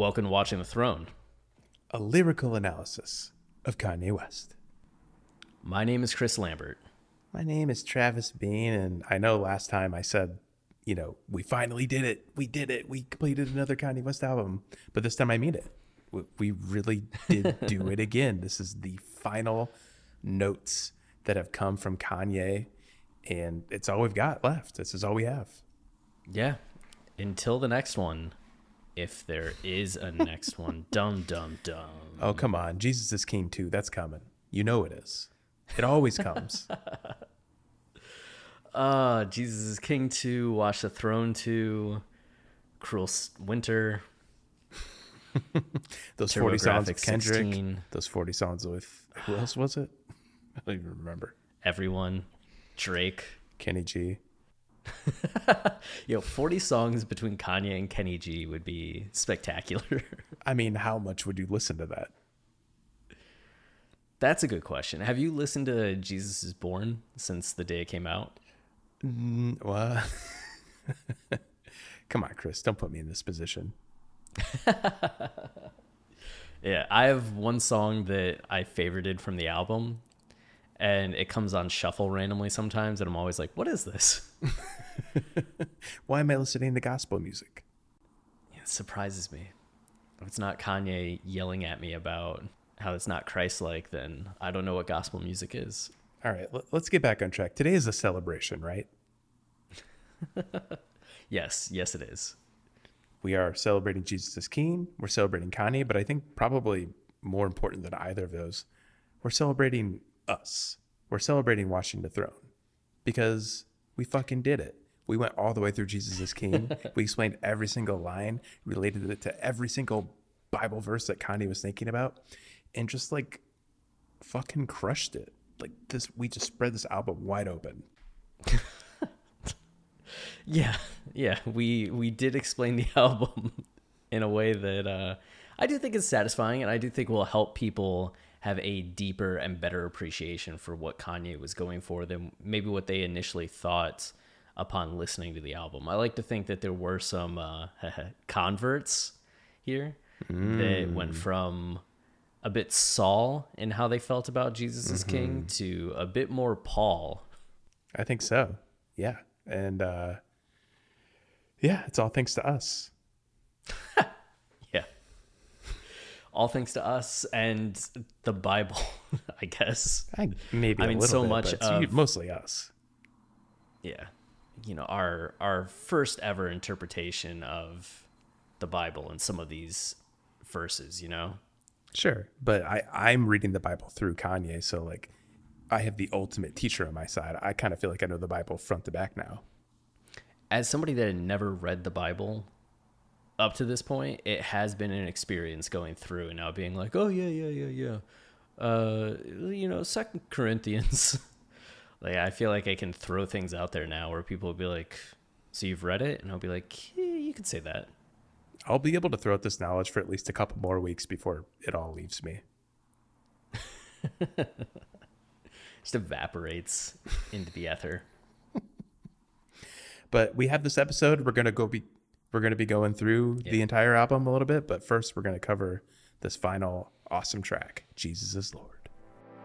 Welcome to Watching the Throne. A lyrical analysis of Kanye West. My name is Chris Lambert. My name is Travis Bean, and I know last time I said, you know, we finally did it. We did it. We completed another Kanye West album. But this time I mean it. We- We really did do it again. This is the final notes that have come from Kanye, and it's all we've got left. This is all we have. Yeah. Until the next one, if there is a next one. Dum dum dum. Oh, come on. Jesus is King too. That's coming. You know it is. It always comes. Uh Jesus is King 2, Watch the Throne 2, Cruel Winter. Those 40 songs of TurboGrafx Kendrick. 16. Those 40 songs with who else was it? I don't even remember. Everyone, Drake. Kenny G. Yo, 40 songs between Kanye and Kenny G would be spectacular. I mean, how much would you listen to that? That's a good question. Have you listened to Jesus is Born since the day it came out? Mm, what? Come on, Chris. Don't put me in this position. Yeah, I have one song that I favorited from the album, and it comes on shuffle randomly sometimes, and I'm always like, "What is this?" Why am I listening to gospel music? It surprises me. If it's not Kanye yelling at me about how it's not Christ-like, then I don't know what gospel music is. All right, let- let's get back on track. Today is a celebration, right? Yes, yes, it is. We are celebrating Jesus is King. We're celebrating Kanye, but I think probably more important than either of those, we're celebrating us. We're celebrating watching the throne because we fucking did it. We went all the way through Jesus is King. we explained every single line, related it to every single Bible verse that Kanye was thinking about, and just like fucking crushed it. Like this, we just spread this album wide open. Yeah, yeah. We we did explain the album in a way that uh, I do think is satisfying, and I do think will help people have a deeper and better appreciation for what Kanye was going for than maybe what they initially thought upon listening to the album. I like to think that there were some uh, converts here that went from a bit Saul in how they felt about Jesus is King to a bit more Paul I think so. Yeah. And uh yeah, it's all thanks to us. Yeah. All thanks to us and the Bible, I guess. I, maybe I a mean, little so bit, much but it's u- of- mostly us. Yeah. You know, our our first ever interpretation of the Bible and some of these verses, you know. Sure, but I I'm reading the Bible through Kanye, so like I have the ultimate teacher on my side. I kind of feel like I know the Bible front to back now. As somebody that had never read the Bible up to this point, it has been an experience going through and now being like, "Oh yeah, yeah, yeah, yeah." Uh, you know, Second Corinthians. like I feel like I can throw things out there now where people will be like, "So you've read it?" and I'll be like, yeah, "You could say that." I'll be able to throw out this knowledge for at least a couple more weeks before it all leaves me. Just evaporates into the ether. But we have this episode. We're gonna go be we're gonna be going through the entire album a little bit, but first we're gonna cover this final awesome track, Jesus is Lord.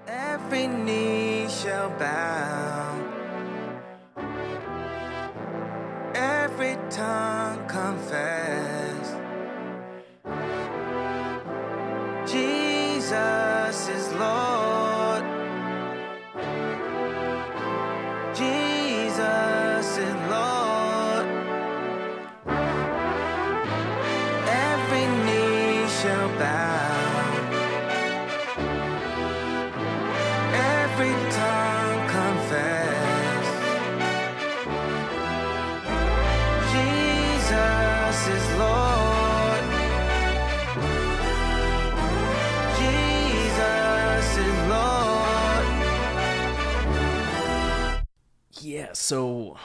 Every knee shall bow. Every tongue confess. Jesus is Lord. yeah so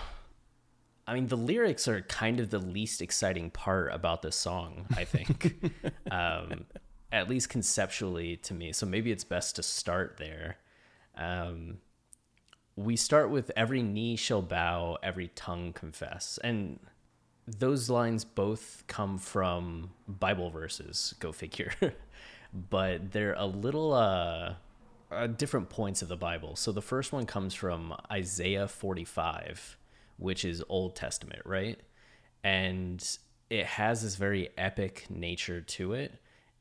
i mean the lyrics are kind of the least exciting part about this song i think. Um, at least conceptually to me so maybe it's best to start there. Um, we start with every knee shall bow, every tongue confess. And those lines both come from Bible verses, go figure. but they're a little uh, uh, different points of the Bible. So the first one comes from Isaiah 45, which is Old Testament, right? And it has this very epic nature to it.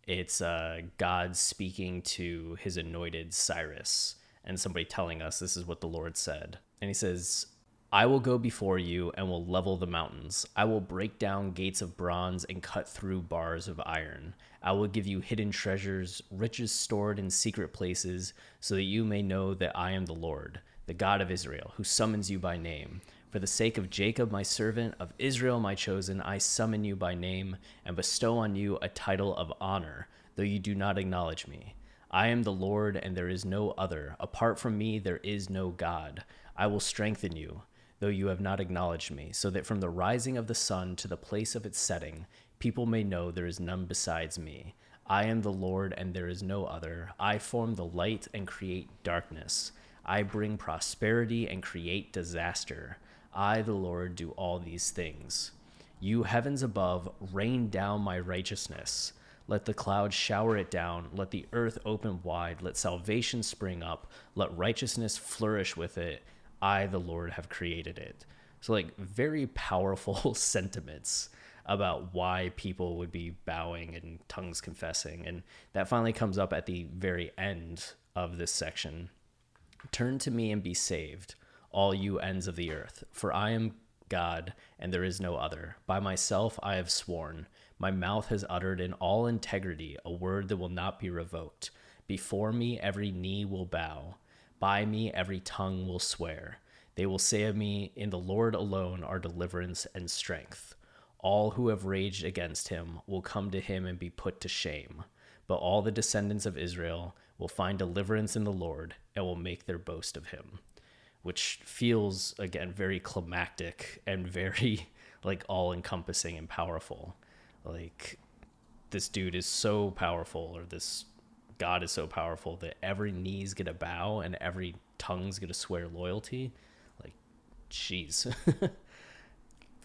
It's uh, God speaking to his anointed Cyrus and somebody telling us this is what the Lord said. And he says, I will go before you and will level the mountains. I will break down gates of bronze and cut through bars of iron. I will give you hidden treasures, riches stored in secret places, so that you may know that I am the Lord, the God of Israel, who summons you by name. For the sake of Jacob, my servant, of Israel, my chosen, I summon you by name and bestow on you a title of honor, though you do not acknowledge me. I am the Lord, and there is no other. Apart from me, there is no God. I will strengthen you though you have not acknowledged me, so that from the rising of the sun to the place of its setting, people may know there is none besides me. I am the Lord, and there is no other. I form the light and create darkness. I bring prosperity and create disaster. I, the Lord, do all these things. You heavens above, rain down my righteousness. Let the clouds shower it down. Let the earth open wide. Let salvation spring up. Let righteousness flourish with it. I, the Lord, have created it. So, like, very powerful sentiments about why people would be bowing and tongues confessing. And that finally comes up at the very end of this section. Turn to me and be saved, all you ends of the earth, for I am God and there is no other. By myself I have sworn. My mouth has uttered in all integrity a word that will not be revoked. Before me every knee will bow by me every tongue will swear. They will say of me, In the Lord alone are deliverance and strength. All who have raged against him will come to him and be put to shame. But all the descendants of Israel will find deliverance in the Lord and will make their boast of him. Which feels, again, very climactic and very, like, all encompassing and powerful. Like, this dude is so powerful, or this God is so powerful that every knee's gonna bow and every tongue's gonna swear loyalty. Like, jeez.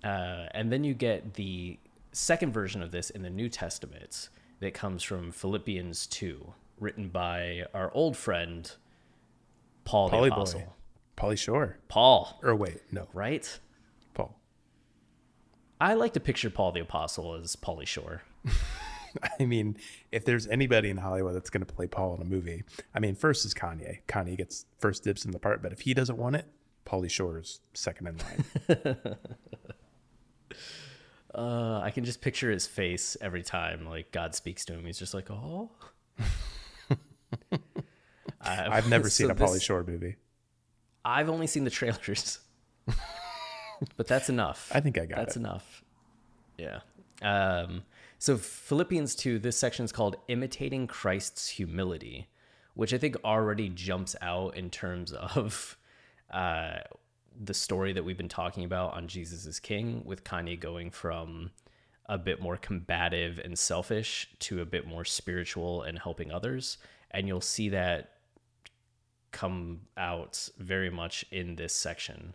uh, and then you get the second version of this in the New Testament that comes from Philippians 2, written by our old friend Paul Polly the Apostle. Boy. Pauly Shore. Paul, Or wait, no, right? I like to picture Paul the Apostle as Pauly Shore. I mean, if there's anybody in Hollywood that's going to play Paul in a movie, I mean, first is Kanye. Kanye gets first dibs in the part, but if he doesn't want it, Pauly Shore's second in line. Uh, I can just picture his face every time like God speaks to him. He's just like, oh. I've never seen so a Pauly this- Shore movie. I've only seen the trailers, but that's enough. I think I got that's it. enough. Yeah. Um, so Philippians two, this section is called "Imitating Christ's Humility," which I think already jumps out in terms of uh, the story that we've been talking about on Jesus is King, with Kanye going from a bit more combative and selfish to a bit more spiritual and helping others, and you'll see that come out very much in this section.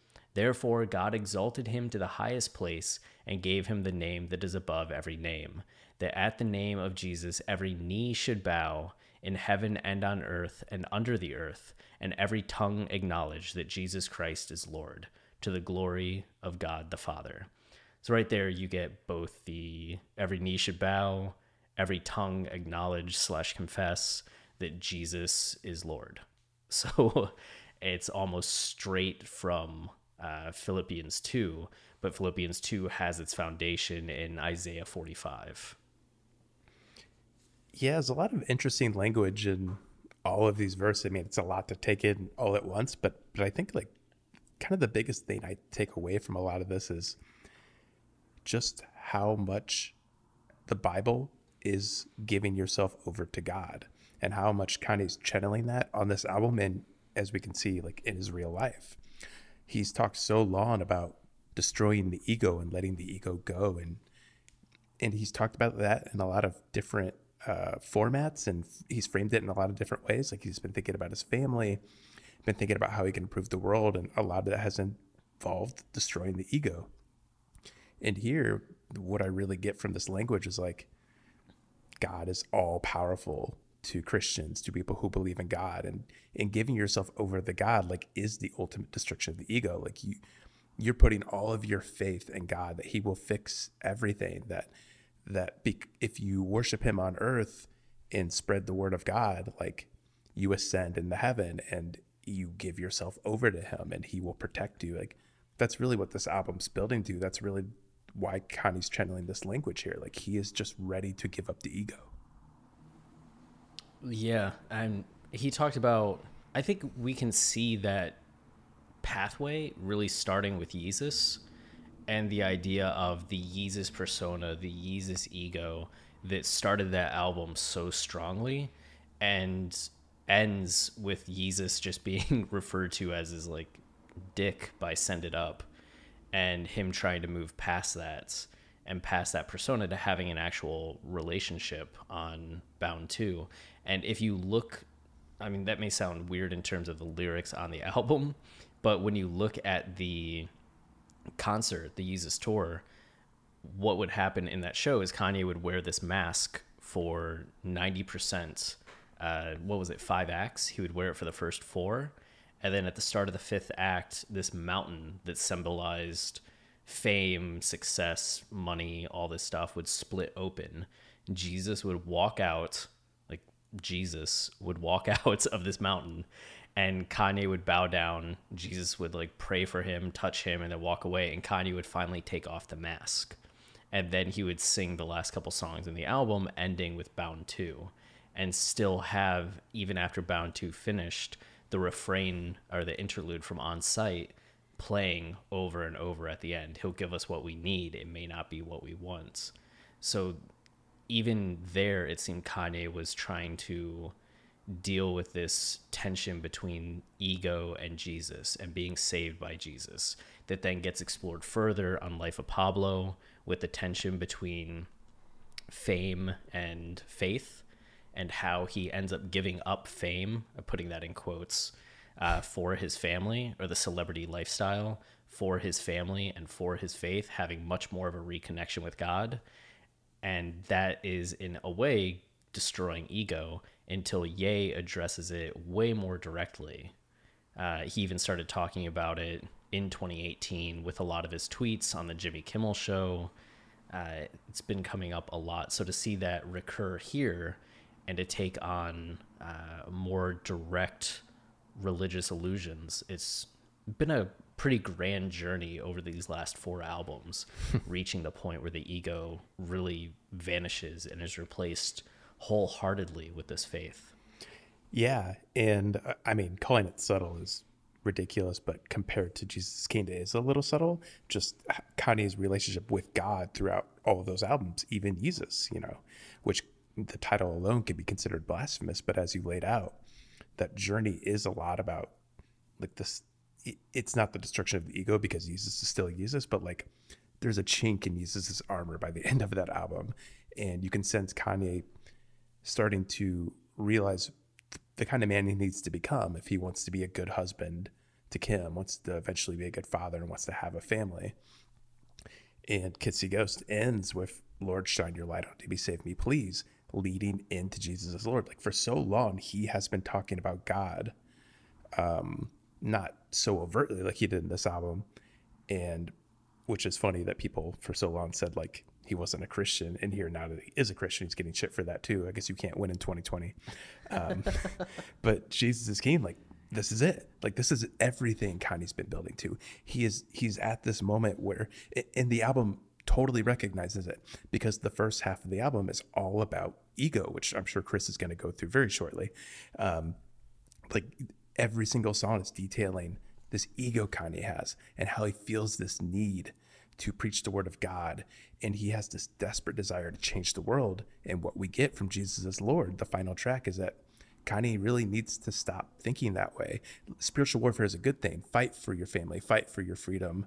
Therefore, God exalted him to the highest place and gave him the name that is above every name, that at the name of Jesus every knee should bow in heaven and on earth and under the earth, and every tongue acknowledge that Jesus Christ is Lord, to the glory of God the Father. So, right there, you get both the every knee should bow, every tongue acknowledge slash confess that Jesus is Lord. So, it's almost straight from uh, Philippians 2, but Philippians 2 has its foundation in Isaiah 45. Yeah, there's a lot of interesting language in all of these verses. I mean, it's a lot to take in all at once, but but I think like kind of the biggest thing I take away from a lot of this is just how much the Bible is giving yourself over to God and how much Kanye's channeling that on this album and as we can see like in his real life. He's talked so long about destroying the ego and letting the ego go and and he's talked about that in a lot of different uh, formats and he's framed it in a lot of different ways. Like he's been thinking about his family, been thinking about how he can improve the world, and a lot of that has involved destroying the ego. And here, what I really get from this language is like, God is all powerful to Christians, to people who believe in God, and and giving yourself over to God like is the ultimate destruction of the ego. Like you, you're putting all of your faith in God that He will fix everything. That that be, if you worship him on earth and spread the word of God, like you ascend into heaven and you give yourself over to him and he will protect you. Like that's really what this album's building to. That's really why Kanye's channeling this language here. Like he is just ready to give up the ego. Yeah, and he talked about I think we can see that pathway really starting with Yeezus and the idea of the Yeezus persona, the Yeezus ego that started that album so strongly and ends with Yeezus just being referred to as his like dick by Send It Up and him trying to move past that and past that persona to having an actual relationship on Bound 2. And if you look I mean that may sound weird in terms of the lyrics on the album, but when you look at the concert, the Yeezus tour, what would happen in that show is Kanye would wear this mask for 90%. Uh, what was it, five acts? He would wear it for the first four. And then at the start of the fifth act, this mountain that symbolized fame, success, money, all this stuff would split open. Jesus would walk out, Jesus would walk out of this mountain and Kanye would bow down. Jesus would like pray for him, touch him, and then walk away. And Kanye would finally take off the mask. And then he would sing the last couple songs in the album, ending with Bound 2, and still have, even after Bound 2 finished, the refrain or the interlude from On Sight playing over and over at the end. He'll give us what we need. It may not be what we want. So even there, it seemed Kanye was trying to deal with this tension between ego and Jesus and being saved by Jesus that then gets explored further on Life of Pablo with the tension between fame and faith and how he ends up giving up fame, putting that in quotes, uh, for his family or the celebrity lifestyle for his family and for his faith, having much more of a reconnection with God. And that is, in a way, destroying ego until Ye addresses it way more directly. Uh, he even started talking about it in 2018 with a lot of his tweets on the Jimmy Kimmel show. Uh, it's been coming up a lot. So to see that recur here and to take on uh, more direct religious illusions, it's been a pretty grand journey over these last four albums, reaching the point where the ego really vanishes and is replaced wholeheartedly with this faith. Yeah, and uh, I mean, calling it subtle is ridiculous, but compared to Jesus King, it is a little subtle. Just Kanye's relationship with God throughout all of those albums, even Yeezus, you know, which the title alone could be considered blasphemous, but as you laid out, that journey is a lot about like this. It's not the destruction of the ego because Yeezus is still Yeezus, but like there's a chink in Yeezus's armor by the end of that album, and you can sense Kanye starting to realize the kind of man he needs to become if he wants to be a good husband to Kim, wants to eventually be a good father, and wants to have a family. And Kids See Ghost ends with Lord, shine your light on me, save me, please, leading into Jesus as Lord. Like for so long, he has been talking about God, um, not so overtly like he did in this album, and which is funny that people for so long said like he wasn't a Christian, and here now that he is a Christian, he's getting shit for that too. I guess you can't win in 2020. Um, but Jesus is King, like this is it. Like this is everything Kanye's been building to. He is he's at this moment where in the album totally recognizes it because the first half of the album is all about ego, which I'm sure Chris is going to go through very shortly. Um, like every single song is detailing this ego Kanye has and how he feels this need to preach the word of God. And he has this desperate desire to change the world. And what we get from Jesus as Lord, the final track, is that Kanye really needs to stop thinking that way. Spiritual warfare is a good thing. Fight for your family, fight for your freedom,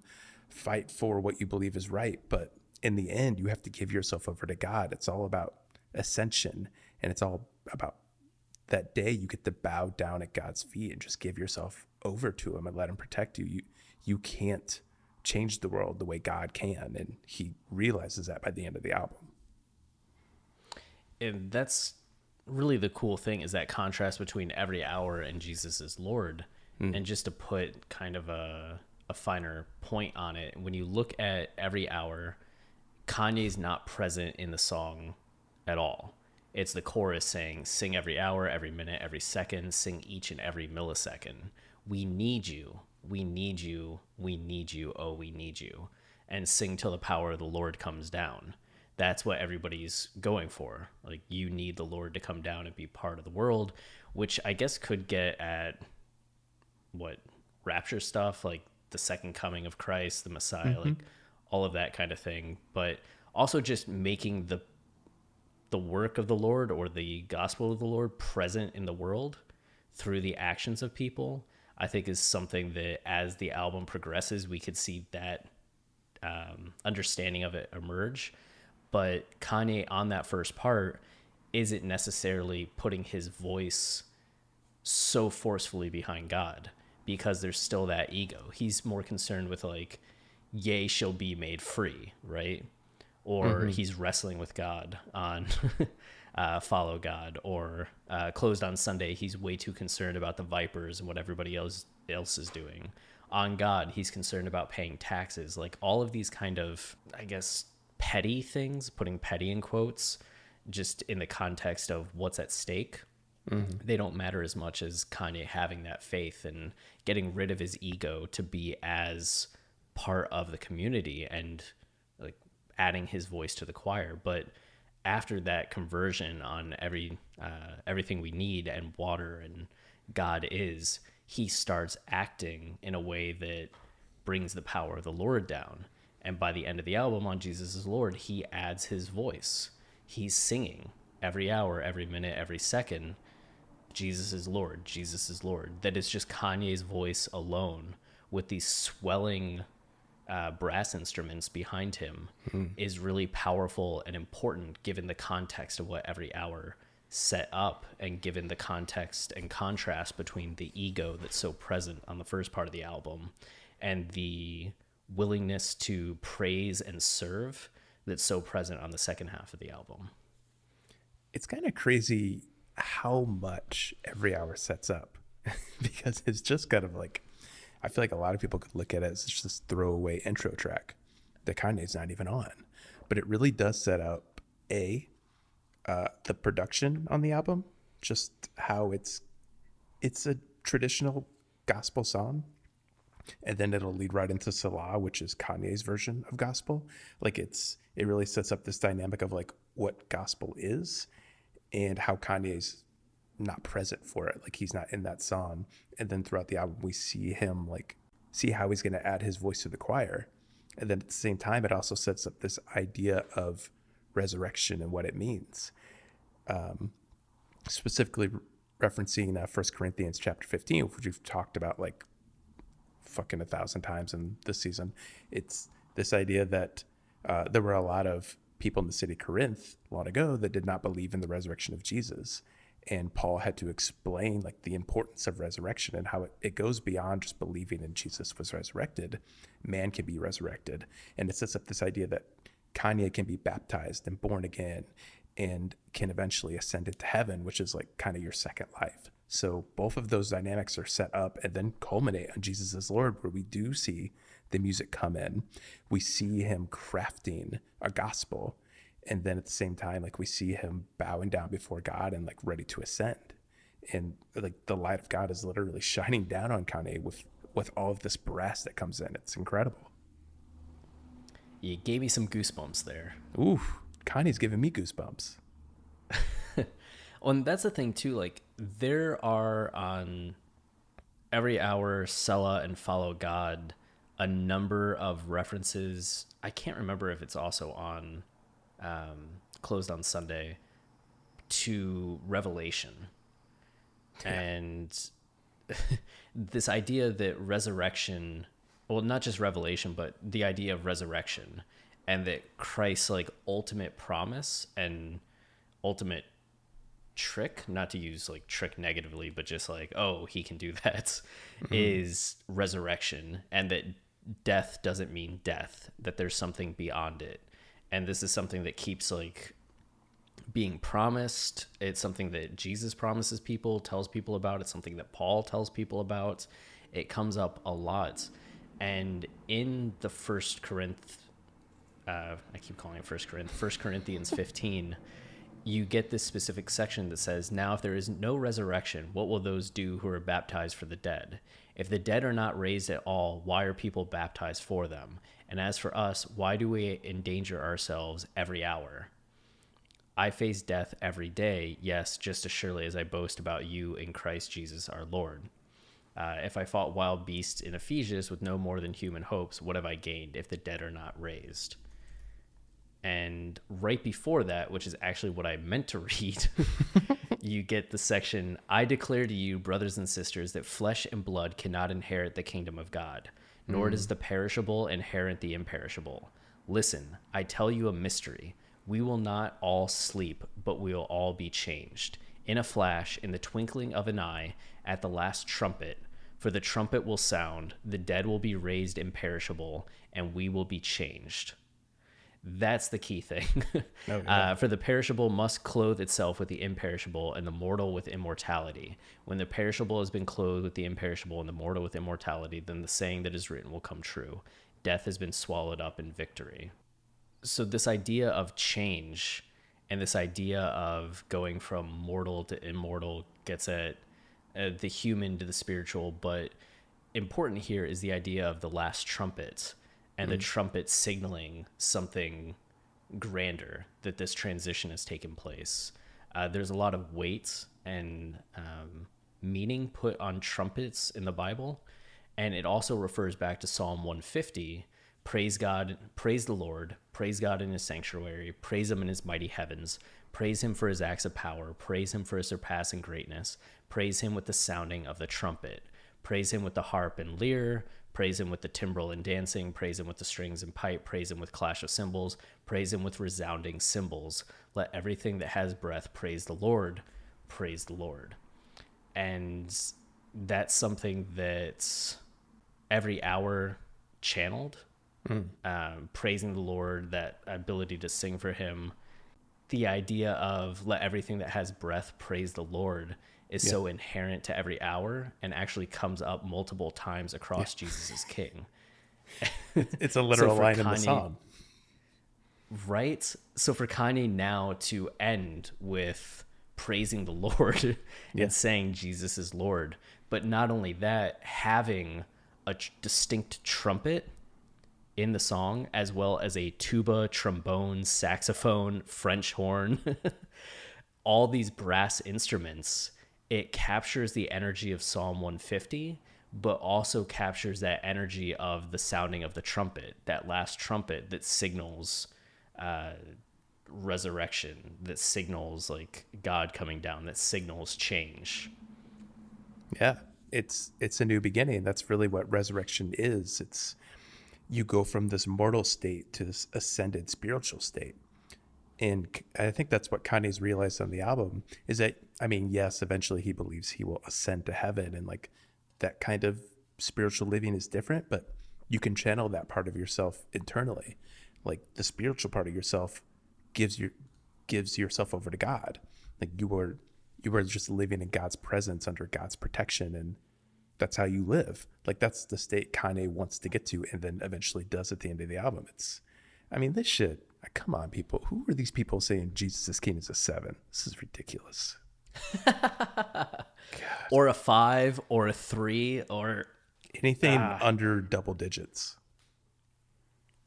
fight for what you believe is right. But in the end, you have to give yourself over to God. It's all about ascension and it's all about that day you get to bow down at God's feet and just give yourself over to him and let him protect you. You you can't change the world the way God can and he realizes that by the end of the album. And that's really the cool thing is that contrast between every hour and Jesus is Lord. Mm. And just to put kind of a a finer point on it, when you look at every hour, Kanye's not present in the song at all. It's the chorus saying, Sing every hour, every minute, every second, sing each and every millisecond. We need you. We need you. We need you. Oh, we need you. And sing till the power of the Lord comes down. That's what everybody's going for. Like, you need the Lord to come down and be part of the world, which I guess could get at what rapture stuff, like the second coming of Christ, the Messiah, mm-hmm. like all of that kind of thing. But also just making the the work of the Lord or the gospel of the Lord present in the world through the actions of people, I think is something that as the album progresses, we could see that um, understanding of it emerge. But Kanye on that first part isn't necessarily putting his voice so forcefully behind God because there's still that ego. He's more concerned with like, yea, shall be made free, right? Or mm-hmm. he's wrestling with God on uh, follow God, or uh, closed on Sunday. He's way too concerned about the vipers and what everybody else else is doing. On God, he's concerned about paying taxes. Like all of these kind of, I guess, petty things, putting petty in quotes, just in the context of what's at stake Mm-hmm. They don't matter as much as Kanye having that faith and getting rid of his ego to be as part of the community and adding his voice to the choir. But after that conversion on every uh, everything we need and water and God is, he starts acting in a way that brings the power of the Lord down. And by the end of the album on Jesus is Lord, he adds his voice. He's singing every hour, every minute, every second Jesus is Lord, Jesus is Lord. That is just Kanye's voice alone with these swelling uh, brass instruments behind him mm. is really powerful and important given the context of what every hour set up and given the context and contrast between the ego that's so present on the first part of the album and the willingness to praise and serve that's so present on the second half of the album. It's kind of crazy how much every hour sets up because it's just kind of like I feel like a lot of people could look at it as just this throwaway intro track that Kanye's not even on, but it really does set up a uh, the production on the album, just how it's it's a traditional gospel song, and then it'll lead right into Selah, which is Kanye's version of gospel. Like it's it really sets up this dynamic of like what gospel is and how Kanye's not present for it. Like he's not in that song. And then throughout the album, we see him like see how he's going to add his voice to the choir. And then at the same time, it also sets up this idea of resurrection and what it means. Um, specifically referencing uh, 1 Corinthians chapter 15, which we've talked about like fucking a thousand times in this season. It's this idea that uh, there were a lot of people in the city of Corinth long ago that did not believe in the resurrection of Jesus. And Paul had to explain like the importance of resurrection and how it, it goes beyond just believing in Jesus was resurrected. Man can be resurrected. And it sets up this idea that Kanye can be baptized and born again and can eventually ascend into heaven, which is like kind of your second life. So both of those dynamics are set up and then culminate on Jesus as Lord, where we do see the music come in. We see him crafting a gospel. And then at the same time, like we see him bowing down before God and like ready to ascend. And like the light of God is literally shining down on Kanye with with all of this brass that comes in. It's incredible. You gave me some goosebumps there. Ooh, Kanye's giving me goosebumps. Well, and that's the thing too. Like there are on every hour, Selah and Follow God, a number of references. I can't remember if it's also on um, Closed on Sunday to Revelation, and this idea that resurrection, well, not just revelation, but the idea of resurrection, and that Christ's like ultimate promise and ultimate trick not to use like trick negatively but just like oh he can do that is resurrection and that death doesn't mean death that there's something beyond it and this is something that keeps like being promised it's something that jesus promises people tells people about it's something that paul tells people about it comes up a lot and in the first corinth uh, i keep calling it first corinth first corinthians 15 you get this specific section that says, Now, if there is no resurrection, what will those do who are baptized for the dead? If the dead are not raised at all, why are people baptized for them? And as for us, why do we endanger ourselves every hour? I face death every day, yes, just as surely as I boast about you in Christ Jesus our Lord. Uh, if I fought wild beasts in Ephesus with no more than human hopes, what have I gained if the dead are not raised? And right before that, which is actually what I meant to read, you get the section I declare to you, brothers and sisters, that flesh and blood cannot inherit the kingdom of God, nor does mm. the perishable inherit the imperishable. Listen, I tell you a mystery. We will not all sleep, but we will all be changed. In a flash, in the twinkling of an eye, at the last trumpet. For the trumpet will sound, the dead will be raised imperishable, and we will be changed. That's the key thing. Yeah. uh, for the perishable must clothe itself with the imperishable, and the mortal with immortality. When the perishable has been clothed with the imperishable, and the mortal with immortality, then the saying that is written will come true Death has been swallowed up in victory. So, this idea of change and this idea of going from mortal to immortal gets at uh, the human to the spiritual, but important here is the idea of the last trumpet and the trumpet signaling something grander that this transition has taken place. Uh, there's a lot of weight and um, meaning put on trumpets in the Bible, and it also refers back to Psalm 150. Praise God, praise the Lord, praise God in his sanctuary, praise him in his mighty heavens, praise him for his acts of power, praise him for his surpassing greatness, praise him with the sounding of the trumpet, praise him with the harp and lyre, praise him with the timbrel and dancing, praise him with the strings and pipe, praise him with clash of cymbals, praise him with resounding cymbals. Let everything that has breath praise the Lord, praise the Lord. And that's something that's every hour channeled, um, praising the Lord, that ability to sing for him. The idea of let everything that has breath praise the Lord is so inherent to every hour and actually comes up multiple times across Jesus as King. It's a literal for line in the Kanye- psalm. Right? So for Kanye now to end with praising the Lord Yeah. and saying Jesus is Lord, but not only that, having a tr- distinct trumpet in the song, as well as a tuba, trombone, saxophone, French horn, all these brass instruments, it captures the energy of Psalm 150, but also captures that energy of the sounding of the trumpet, that last trumpet that signals uh, resurrection, that signals like God coming down, that signals change. Yeah, it's it's a new beginning. That's really what resurrection is. It's you go from this mortal state to this ascended spiritual state. And I think that's what Kanye's realized on the album is that I mean, yes, eventually he believes he will ascend to heaven and like that kind of spiritual living is different, but you can channel that part of yourself internally. Like the spiritual part of yourself gives your gives yourself over to God. Like you were you were just living in God's presence under God's protection and that's how you live. Like that's the state Kanye wants to get to and then eventually does at the end of the album. It's I mean, this shit, come on, people. Who are these people saying Jesus is King is a seven? This is ridiculous. or a five or a three or Anything ah. under double digits.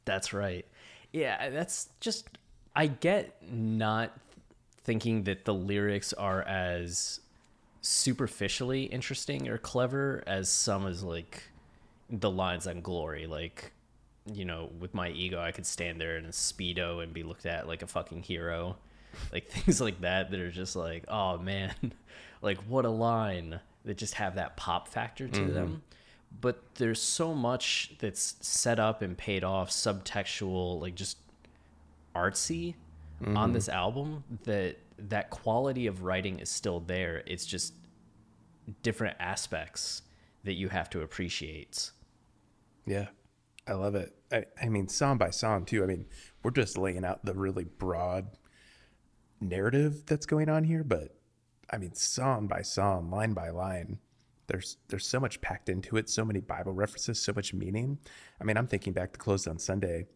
That's right. Yeah, that's just I get not thinking that the lyrics are as superficially interesting or clever as some is like the lines on glory like you know with my ego i could stand there in a speedo and be looked at like a fucking hero. Like things like that that are just like oh man. Like what a line that just have that pop factor to mm-hmm. them. But there's so much that's set up and paid off subtextual like just artsy on mm-hmm. this album that that quality of writing is still there. It's just different aspects that you have to appreciate. Yeah, I love it. I, I mean, song by song, too. I mean, we're just laying out the really broad narrative that's going on here, but I mean, song by song, line by line, there's there's so much packed into it, so many Bible references, so much meaning. I mean, I'm thinking back to Closed on Sunday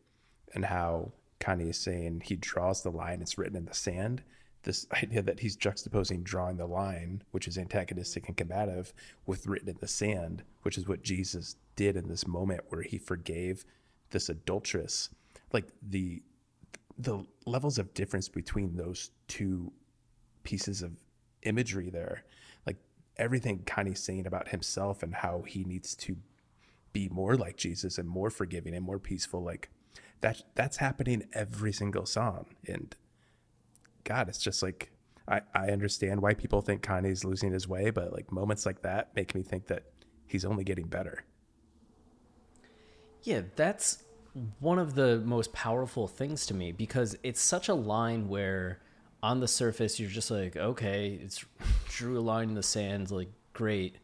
and how Kanye is saying he draws the line, it's written in the sand. This idea that he's juxtaposing drawing the line, which is antagonistic and combative, with written in the sand, which is what Jesus did in this moment where he forgave this adulteress. Like the the levels of difference between those two pieces of imagery there, like everything Kanye's saying about himself and how he needs to be more like Jesus and more forgiving and more peaceful, like that that's happening every single song. And God, it's just like I, I understand why people think Kanye's losing his way, but like moments like that make me think that he's only getting better. Yeah, that's one of the most powerful things to me because it's such a line where on the surface you're just like, okay, it's drew a line in the sand, like great.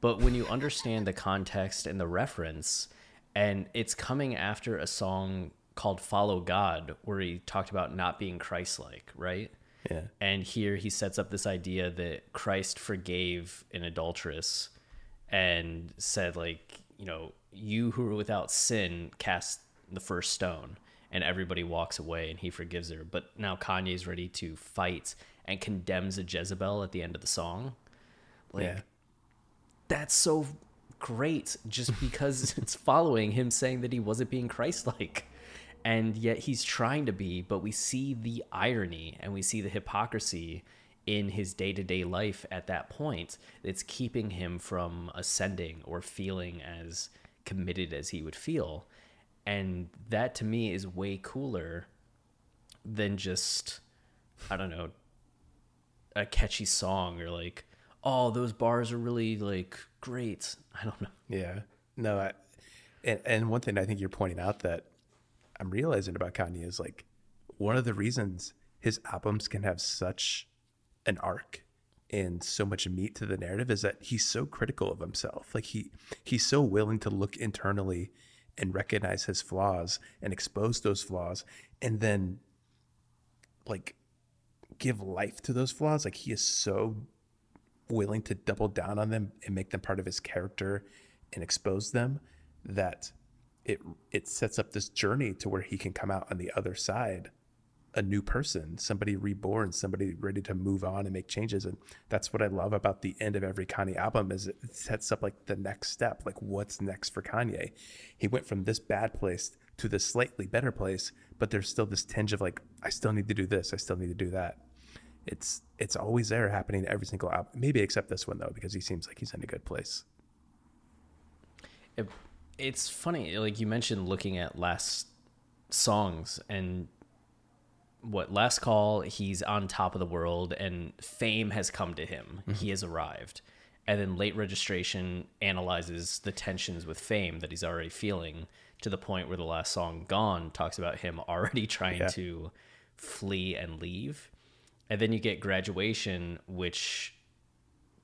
But when you understand the context and the reference, and it's coming after a song called Follow God, where he talked about not being Christ like, right? Yeah. And here he sets up this idea that Christ forgave an adulteress and said, like, you know, you who are without sin cast the first stone. And everybody walks away and he forgives her. But now Kanye's ready to fight and condemns a Jezebel at the end of the song. Like, yeah. that's so great just because it's following him saying that he wasn't being Christ-like. And yet he's trying to be, but we see the irony and we see the hypocrisy in his day-to-day life at that point that's keeping him from ascending or feeling as committed as he would feel. And that to me is way cooler than just I don't know a catchy song or like oh those bars are really like great. I don't know. Yeah. No, I, and, and one thing I think you're pointing out that I'm realizing about Kanye is like one of the reasons his albums can have such an arc and so much meat to the narrative is that he's so critical of himself. Like he he's so willing to look internally and recognize his flaws and expose those flaws and then like give life to those flaws. Like he is so willing to double down on them and make them part of his character and expose them that it it sets up this journey to where he can come out on the other side a new person somebody reborn somebody ready to move on and make changes. And that's what i love about the end of every kanye album is it sets up like the next step like what's next for kanye? He went from this bad place to this slightly better place but there's still this tinge of like i still need to do this i still need to do that. It's it's always there happening every single album maybe except this one though because he seems like he's in a good place. It, it's funny, like you mentioned, looking at last songs and what last call he's on top of the world and fame has come to him mm-hmm. he has arrived and then late registration analyzes the tensions with fame that he's already feeling to the point where the last song gone talks about him already trying Yeah. to flee and leave. And then you get graduation, which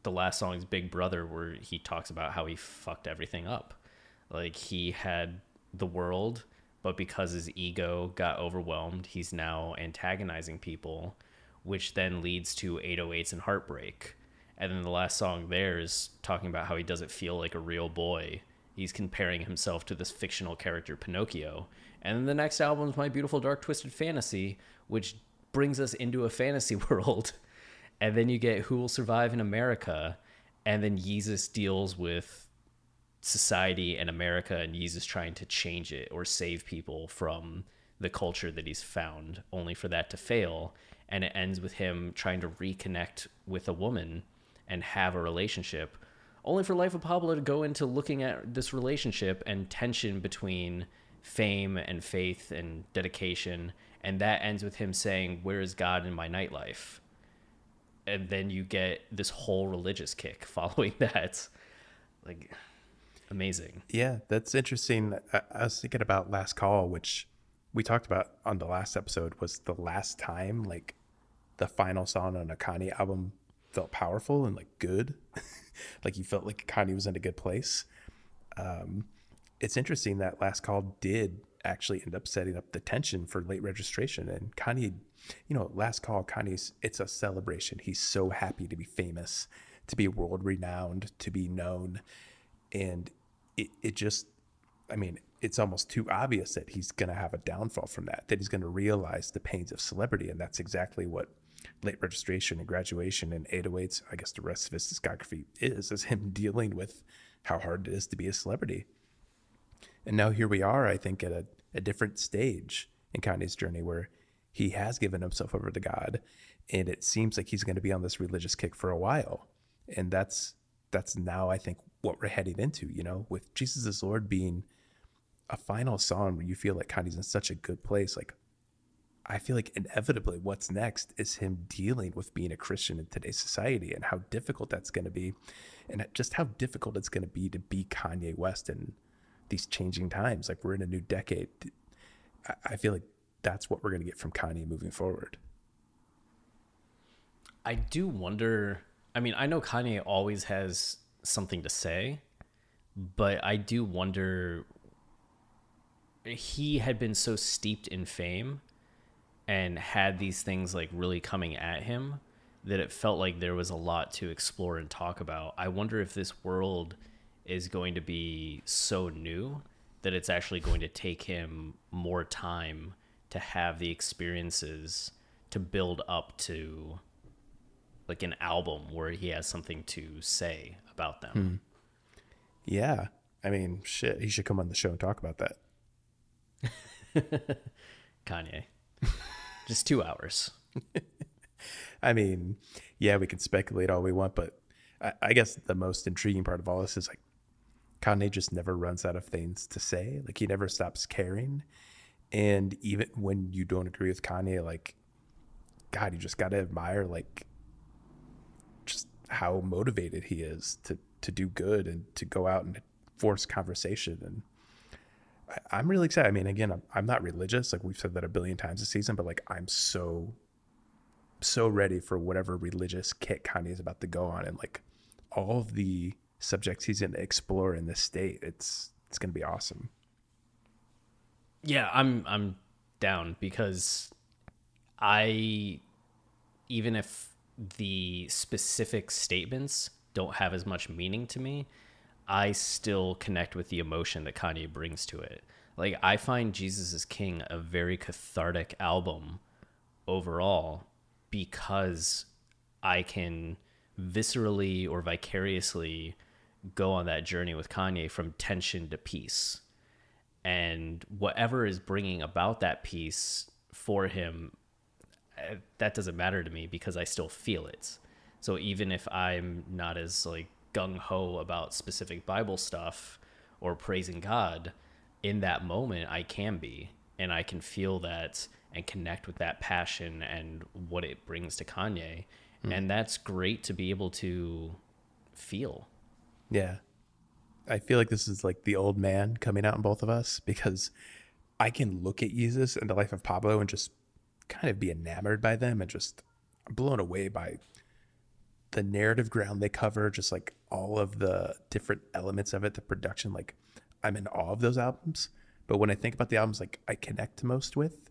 the last song is Big Brother, where he talks about how he fucked everything up. Like he had the world, but because his ego got overwhelmed, he's now antagonizing people, which then leads to 808s and heartbreak. And then the last song there is talking about how he doesn't feel like a real boy. He's comparing himself to this fictional character, Pinocchio. And then the next album is My Beautiful Dark Twisted Fantasy, which brings us into a fantasy world. And then you get Who Will Survive in America. And then Yeezus deals with society and America and Yeezus trying to change it or save people from the culture that he's found, only for that to fail. And it ends with him trying to reconnect with a woman and have a relationship, only for Life of Pablo to go into looking at this relationship and tension between fame and faith and dedication. And that ends with him saying, Where is God in my nightlife? And then you get this whole religious kick following that. Like, amazing. Yeah, that's interesting. I, I was thinking about Last Call, which we talked about on the last episode, was the last time like the final song on a Kanye album felt powerful and like good. like you felt like Kanye was in a good place. Um, it's interesting that Last Call did actually end up setting up the tension for late registration. And Kanye, you know, Last Call, Kanye's, it's a celebration. He's so happy to be famous, to be world renowned, to be known. And it, it just, I mean, it's almost too obvious that he's going to have a downfall from that, that he's going to realize the pains of celebrity. And that's exactly what late registration and graduation and 808s, I guess the rest of his discography is, is him dealing with how hard it is to be a celebrity. And now here we are, I think, at a, a different stage in Kanye's journey where he has given himself over to God. And it seems like he's going to be on this religious kick for a while. And that's that's now I think what we're heading into, you know, with Jesus is Lord being a final song where you feel like Kanye's in such a good place. Like I feel like inevitably what's next is him dealing with being a Christian in today's society and how difficult that's going to be, and just how difficult it's going to be to be Kanye West in these changing times. Like we're in a new decade. I feel like that's what we're going to get from Kanye moving forward. I do wonder. I mean, I know Kanye always has something to say, but I do wonder. He had been so steeped in fame and had these things like really coming at him that it felt like there was a lot to explore and talk about. I wonder if this world is going to be so new that it's actually going to take him more time to have the experiences to build up to like an album where he has something to say about them. Hmm. Yeah. I mean, shit, he should come on the show and talk about that. Kanye. Just two hours. I mean, yeah, we can speculate all we want, but I, I, guess the most intriguing part of all this is like Kanye just never runs out of things to say. Like he never stops caring. And even when you don't agree with Kanye, like, God, you just got to admire like how motivated he is to to do good and to go out and force conversation and I, am really excited. I mean, again, I'm, I'm not religious. Like we've said that a billion times this season, but like I'm so, so ready for whatever religious kick Kanye is about to go on, and like all of the subjects he's going to explore in this state. It's it's going to be awesome. Yeah, I'm I'm down because I even if the specific statements don't have as much meaning to me, I still connect with the emotion that Kanye brings to it. Like I find Jesus is King a very cathartic album overall because I can viscerally or vicariously go on that journey with Kanye from tension to peace. And whatever is bringing about that peace for him, that doesn't matter to me because I still feel it. So even if I'm not as like gung ho about specific Bible stuff or praising God, in that moment, I can be. And I can feel that and connect with that passion and what it brings to Kanye. Mm. And that's great to be able to feel. Yeah. I feel like this is like the old man coming out in both of us because I can look at Jesus and the life of Pablo and just kind of be enamored by them and just blown away by the narrative ground they cover, just like all of the different elements of it, the production. Like, I'm in awe of those albums. But when I think about the albums, like I connect most with,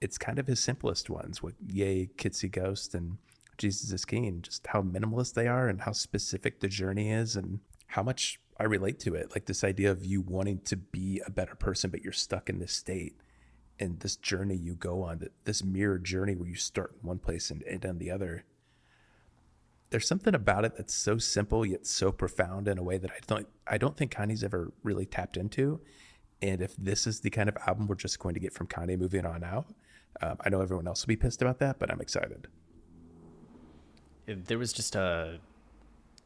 it's kind of his simplest ones with Yay, Kids See Ghost, and Yeezus is King. Just how minimalist they are and how specific the journey is, and how much I relate to it. Like this idea of you wanting to be a better person, but you're stuck in this state. And this journey you go on, this mirror journey where you start in one place and end on the other, there's something about it that's so simple yet so profound in a way that I don't I don't think Kanye's ever really tapped into. And if this is the kind of album we're just going to get from Kanye moving on out, um, I know everyone else will be pissed about that, but I'm excited. There was just a,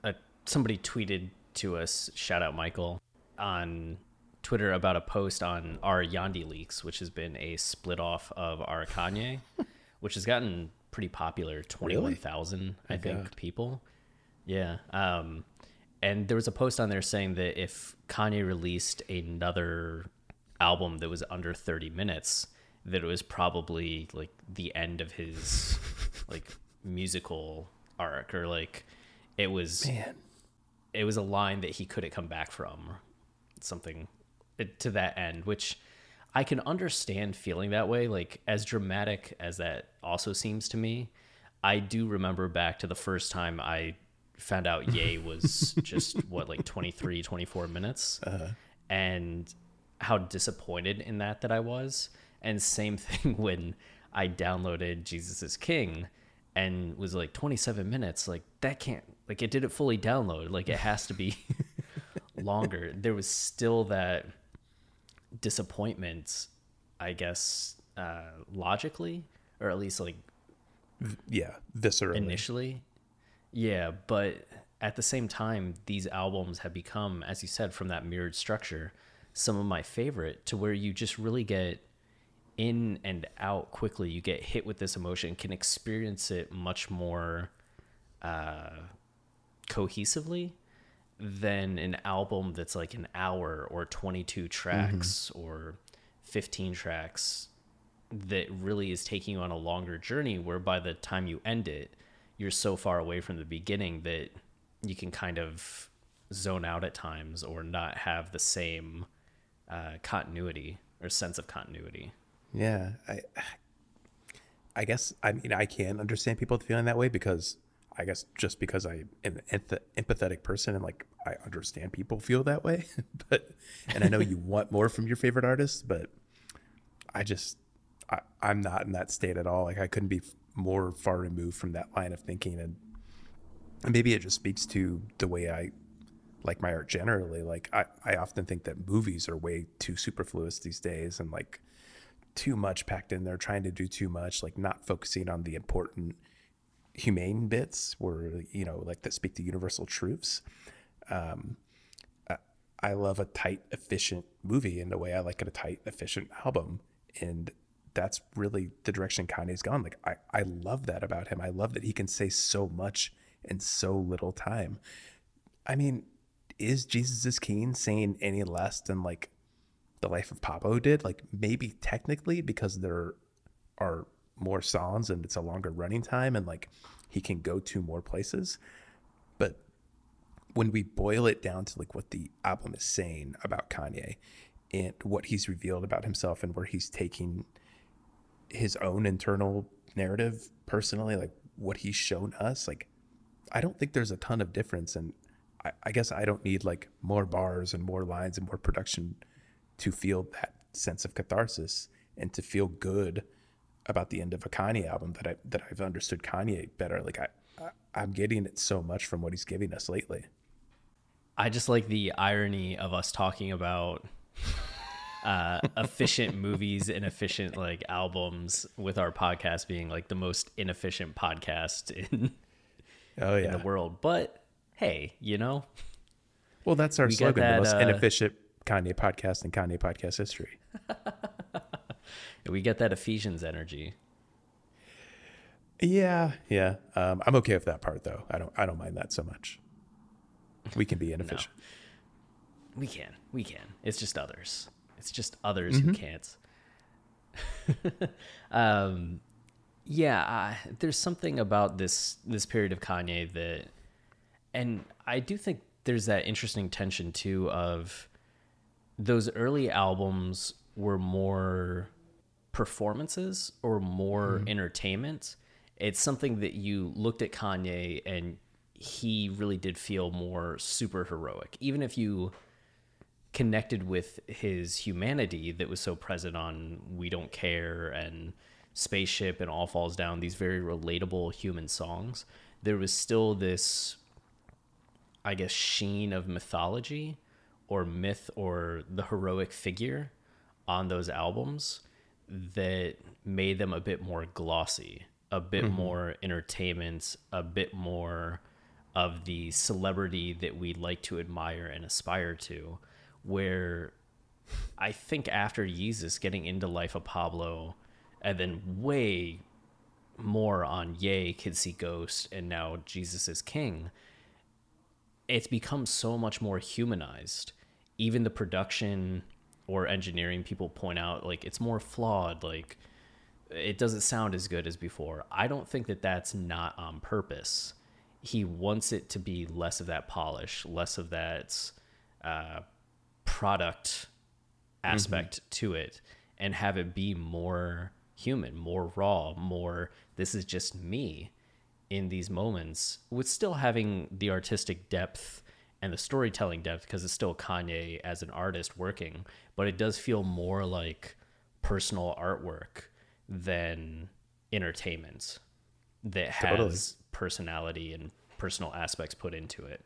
a somebody tweeted to us, shout out Michael, on Twitter about a post on our Yandhi leaks, which has been a split off of our Kanye, which has gotten pretty popular 21,000 really? I think people. Yeah. Um and there was a post on there saying that if Kanye released another album that was under 30 minutes, that it was probably like the end of his like musical arc or like it was Man. it was a line that he couldn't come back from something to that end which I can understand feeling that way. Like, as dramatic as that also seems to me, I do remember back to the first time I found out Yay was just what, like 23, 24 minutes, uh-huh. and how disappointed in that that I was. And same thing when I downloaded Jesus is King and was like 27 minutes. Like, that can't, like, it didn't fully download. Like, it has to be longer. There was still that disappointment, I guess, uh, logically, or at least like, yeah, viscerally. Initially, yeah, but at the same time, these albums have become, as you said, from that mirrored structure, some of my favorite to where you just really get in and out quickly. You get hit with this emotion, can experience it much more uh, cohesively than an album that's like an hour or 22 tracks mm-hmm. or 15 tracks that really is taking you on a longer journey where by the time you end it you're so far away from the beginning that you can kind of zone out at times or not have the same uh, continuity or sense of continuity yeah i i guess i mean i can understand people feeling that way because I guess just because I am an empathetic person and like I understand people feel that way, but and I know you want more from your favorite artist, but I just I, I'm not in that state at all. Like I couldn't be more far removed from that line of thinking, and, and maybe it just speaks to the way I like my art generally. Like I I often think that movies are way too superfluous these days, and like too much packed in there, trying to do too much, like not focusing on the important humane bits were you know like that speak to universal truths um, I love a tight, efficient movie in the way I like a tight, efficient album. And that's really the direction Kanye's gone. Like, I, I love that about him. I love that he can say so much in so little time. I mean, is Jesus is King saying any less than like the life of Pablo did? Like, maybe technically because there are more songs and it's a longer running time and like he can go to more places. But when we boil it down to like what the album is saying about Kanye and what he's revealed about himself and where he's taking his own internal narrative personally, like what he's shown us, like I don't think there's a ton of difference. And I, I guess I don't need like more bars and more lines and more production to feel that sense of catharsis and to feel good about the end of a Kanye album that I that I've understood Kanye better. Like I, I am getting it so much from what he's giving us lately. I just like the irony of us talking about uh, efficient movies and efficient like albums with our podcast being like the most inefficient podcast in oh yeah in the world. But hey, you know, well that's our slogan: that, the most uh, inefficient Kanye podcast in Kanye podcast history. we get that Ephesians energy. Yeah, yeah. Um, I'm okay with that part though. I don't I don't mind that so much. We can be inefficient. no. We can. We can. It's just others. It's just others mm-hmm. who can't. um, Yeah, uh, there's something about this this period of Kanye that, and I do think there's that interesting tension too of those early albums were more performances or more mm-hmm. entertainment. It's something that you looked at Kanye and he really did feel more super heroic. Even if you connected with his humanity that was so present on We Don't Care and Spaceship and All Falls Down, these very relatable human songs, there was still this, I guess, sheen of mythology or myth or the heroic figure on those albums that made them a bit more glossy, a bit mm-hmm. more entertainment, a bit more of the celebrity that we like to admire and aspire to. Where I think after Yeezus getting into Life of Pablo and then way more on Yay, Kids See Ghost, and now Jesus is King, it's become so much more humanized. Even the production or engineering people point out like it's more flawed, like it doesn't sound as good as before. I don't think that that's not on purpose. He wants it to be less of that polish, less of that uh, product aspect to it, and have it be more human, more raw, more this is just me in these moments with still having the artistic depth and the storytelling depth because it's still Kanye as an artist working, but it does feel more like personal artwork than entertainment that has Totally. personality and personal aspects put into it.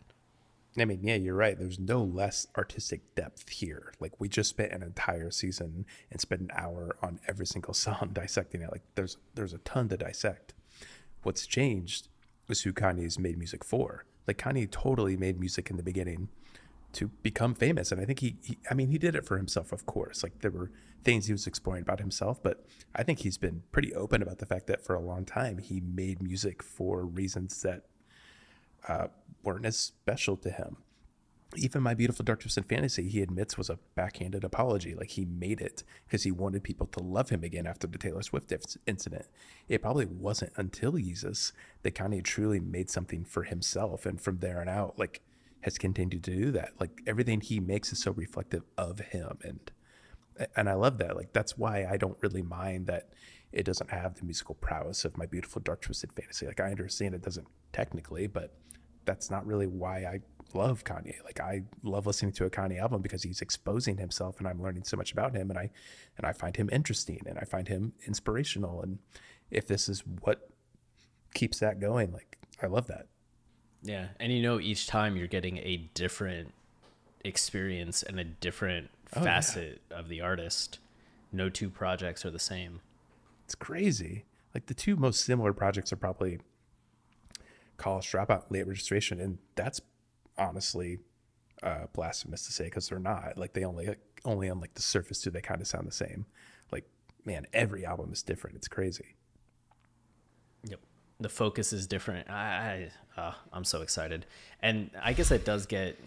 I mean, yeah, you're right. There's no less artistic depth here. Like we just spent an entire season and spent an hour on every single song dissecting it. Like there's there's a ton to dissect. What's changed is who Kanye's made music for. Like Kanye totally made music in the beginning to become famous, and I think he, he I mean, he did it for himself, of course. Like there were things he was exploring about himself, but I think he's been pretty open about the fact that for a long time he made music for reasons that uh, weren't as special to him. Even my beautiful dark twisted fantasy, he admits was a backhanded apology. Like he made it because he wanted people to love him again after the Taylor Swift incident. It probably wasn't until Yeezus that Kanye truly made something for himself, and from there on out, like has continued to do that. Like everything he makes is so reflective of him, and and I love that. Like that's why I don't really mind that it doesn't have the musical prowess of my beautiful dark twisted fantasy. Like I understand it doesn't technically, but that's not really why I love Kanye. Like I love listening to a Kanye album because he's exposing himself and I'm learning so much about him and I and I find him interesting and I find him inspirational and if this is what keeps that going, like I love that. Yeah, and you know, each time you're getting a different experience and a different Oh, yeah. facet of the artist. No two projects are the same. It's crazy. Like the two most similar projects are probably college dropout, late registration, and that's honestly uh, blasphemous to say because they're not. Like they only only on like the surface do they kind of sound the same. Like man, every album is different. It's crazy. Yep. The focus is different. I, I uh, I'm so excited, and I guess that does get.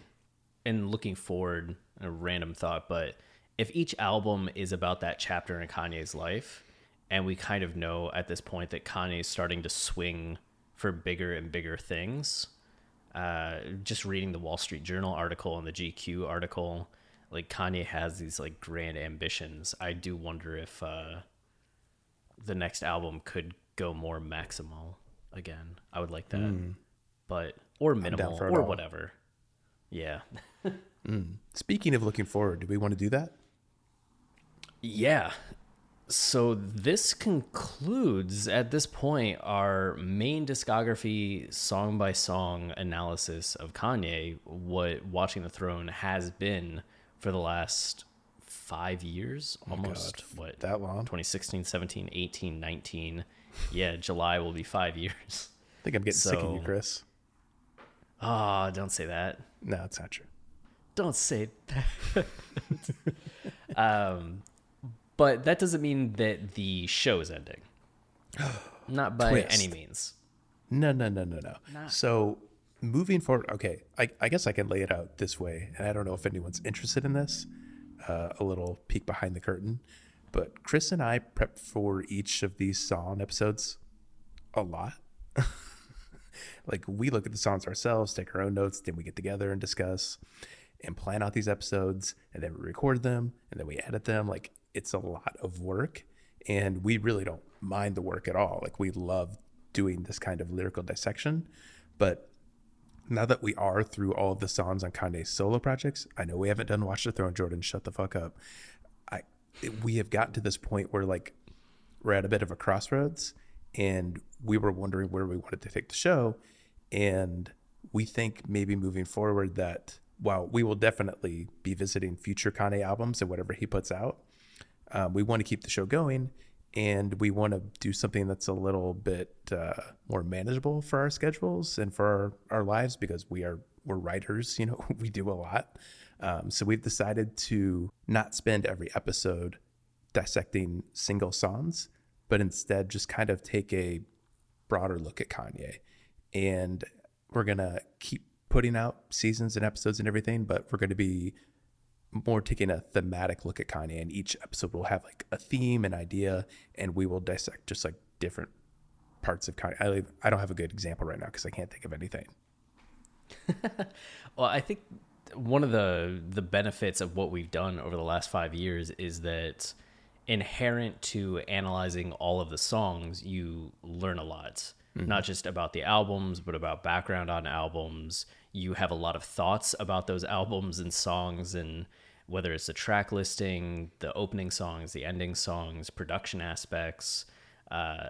And looking forward, a random thought, but if each album is about that chapter in Kanye's life, and we kind of know at this point that Kanye's starting to swing for bigger and bigger things. Uh, just reading the Wall Street Journal article and the GQ article, like Kanye has these like grand ambitions. I do wonder if uh, the next album could go more maximal again. I would like that, but or minimal or all. whatever. Yeah, Speaking of looking forward, do we want to do that? yeah. So this concludes at this point our main discography song by song analysis of Kanye. What Watching the Throne has been for the last five years, almost what that long? 2016, 17, 18, 19. Yeah, July will be five years. I think I'm getting sick of you, Chris. Ah, don't say that. No, it's not true. Don't say that. um, but that doesn't mean that the show is ending. Not by Twist. any means. No, no, no, no, no. So moving forward, okay, I, I guess I can lay it out this way, and I don't know if anyone's interested in this. Uh, a little peek behind the curtain. but Chris and I prepped for each of these song episodes a lot. like we look at the songs ourselves, take our own notes, then we get together and discuss and plan out these episodes, and then we record them, and then we edit them. Like it's a lot of work, and we really don't mind the work at all. Like we love doing this kind of lyrical dissection, but now that we are through all of the songs on Kanye's solo projects, I know we haven't done Watch the Throne, Jordan. Shut the fuck up. I we have gotten to this point where like we're at a bit of a crossroads, and we were wondering where we wanted to take the show, and we think maybe moving forward that while we will definitely be visiting future Kanye albums and whatever he puts out, um, we want to keep the show going and we want to do something that's a little bit uh, more manageable for our schedules and for our, our, lives because we are we're writers you know we do a lot. Um, so we've decided to not spend every episode dissecting single songs but instead just kind of take a broader look at kanye. And we're gonna keep putting out seasons and episodes and everything but we're to be more taking a thematic look at Kanye, and each episode will have like a theme and idea, and we will dissect just like different parts of Kanye. I, I don't have a good example right now because I can't think of anything. well, I think one of the the benefits of what we've done over the last five years is that inherent to analyzing all of the songs, you learn a lot. Mm-hmm. Not just about the albums, but about background on albums. You have a lot of thoughts about those albums and songs and whether it's the track listing, the opening songs, the ending songs, production aspects, uh,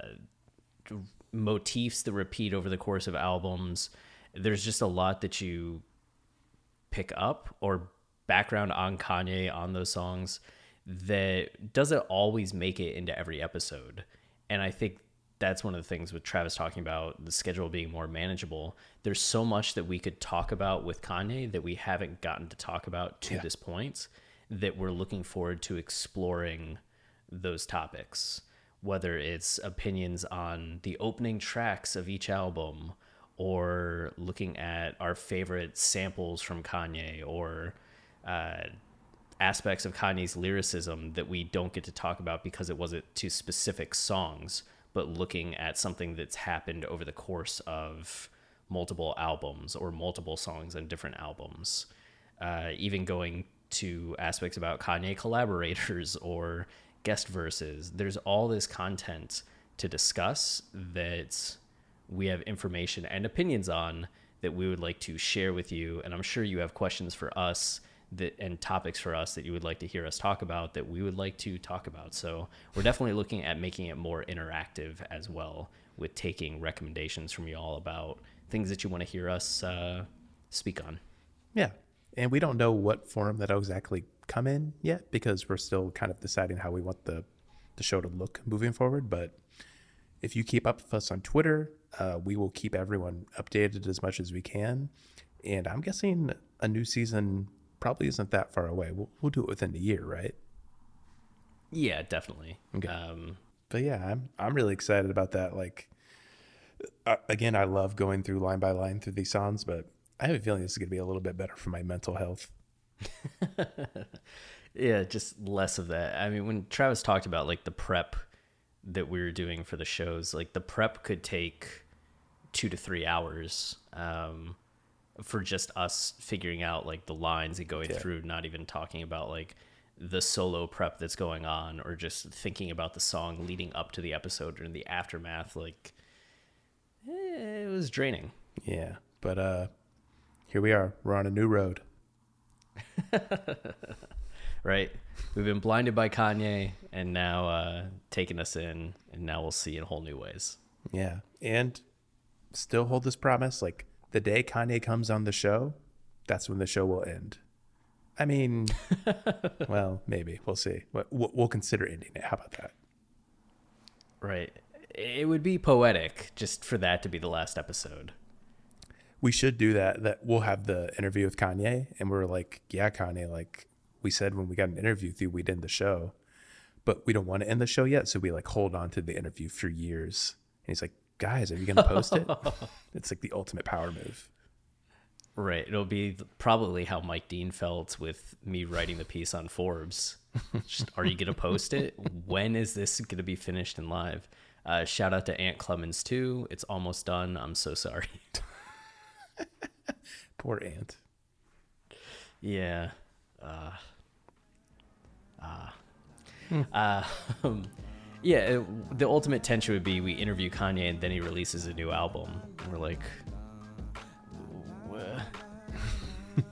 motifs that repeat over the course of albums. There's just a lot that you pick up or background on Kanye on those songs that doesn't always make it into every episode. And I think that's one of the things with Travis talking about the schedule being more manageable. There's so much that we could talk about with Kanye that we haven't gotten to talk about to yeah. this point that we're looking forward to exploring those topics, whether it's opinions on the opening tracks of each album or looking at our favorite samples from Kanye or uh, aspects of Kanye's lyricism that we don't get to talk about because it wasn't to specific songs but looking at something that's happened over the course of multiple albums or multiple songs and different albums. Uh, even going to aspects about Kanye collaborators or guest verses. There's all this content to discuss that we have information and opinions on that we would like to share with you. And I'm sure you have questions for us that and topics for us that you would like to hear us talk about that we would like to talk about. So we're definitely looking at making it more interactive as well with taking recommendations from you all about things that you want to hear us uh, speak on. Yeah. And we don't know what form that'll exactly come in yet because we're still kind of deciding how we want the, the show to look moving forward. But if you keep up with us on Twitter, uh, we will keep everyone updated as much as we can. And I'm guessing a new season probably isn't that far away. We'll, we'll do it within the year, right? Yeah, definitely. Okay. Um, but yeah, I'm I'm really excited about that. Like, uh, again, I love going through line by line through these songs, but I have a feeling this is going to be a little bit better for my mental health. yeah, just less of that. I mean, when Travis talked about like the prep that we were doing for the shows, like the prep could take two to three hours. Um, for just us figuring out like the lines and going yeah. through, not even talking about like the solo prep that's going on or just thinking about the song leading up to the episode or in the aftermath. Like, eh, it was draining. Yeah. But uh, here we are. We're on a new road. right. We've been blinded by Kanye and now uh, taking us in, and now we'll see in whole new ways. Yeah. And still hold this promise like the day Kanye comes on the show, that's when the show will end. I mean, well, maybe we'll see. We'll, we'll consider ending it. How about that? Right. It would be poetic just for that to be the last episode. We should do that. That we'll have the interview with Kanye, and we're like, yeah, Kanye, like we said when we got an interview with you, we'd end the show, but we don't want to end the show yet, so we like hold on to the interview for years. And he's like, guys, are you going to post it? it's like the ultimate power move. Right. It'll be probably how Mike Dean felt with me writing the piece on Forbes. Just, are you going to post it? When is this going to be finished and live? Uh, shout out to Ant Clemons too. It's almost done. I'm so sorry. Poor Aunt. yeah. Uh, uh, um, yeah. it- the ultimate tension would be we interview Kanye and then he releases a new album. We're like, Uh,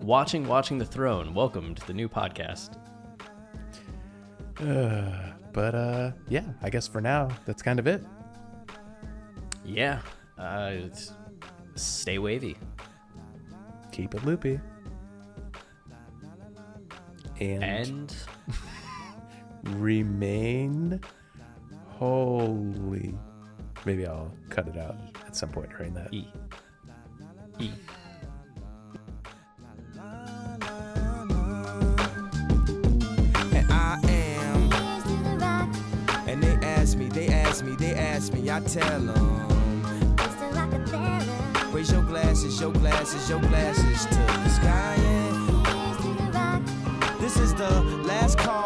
watching, watching the throne. Welcome to the new podcast. But uh, yeah, I guess for now that's kind of it. Yeah. Uh, stay wavy. Keep it loopy. And, And remain holy. Maybe I'll cut it out at some point during that. E. E. And I am. And they ask me, they ask me, they ask me, I tell them. Raise your glasses, your glasses, your glasses to the sky. And this is the last call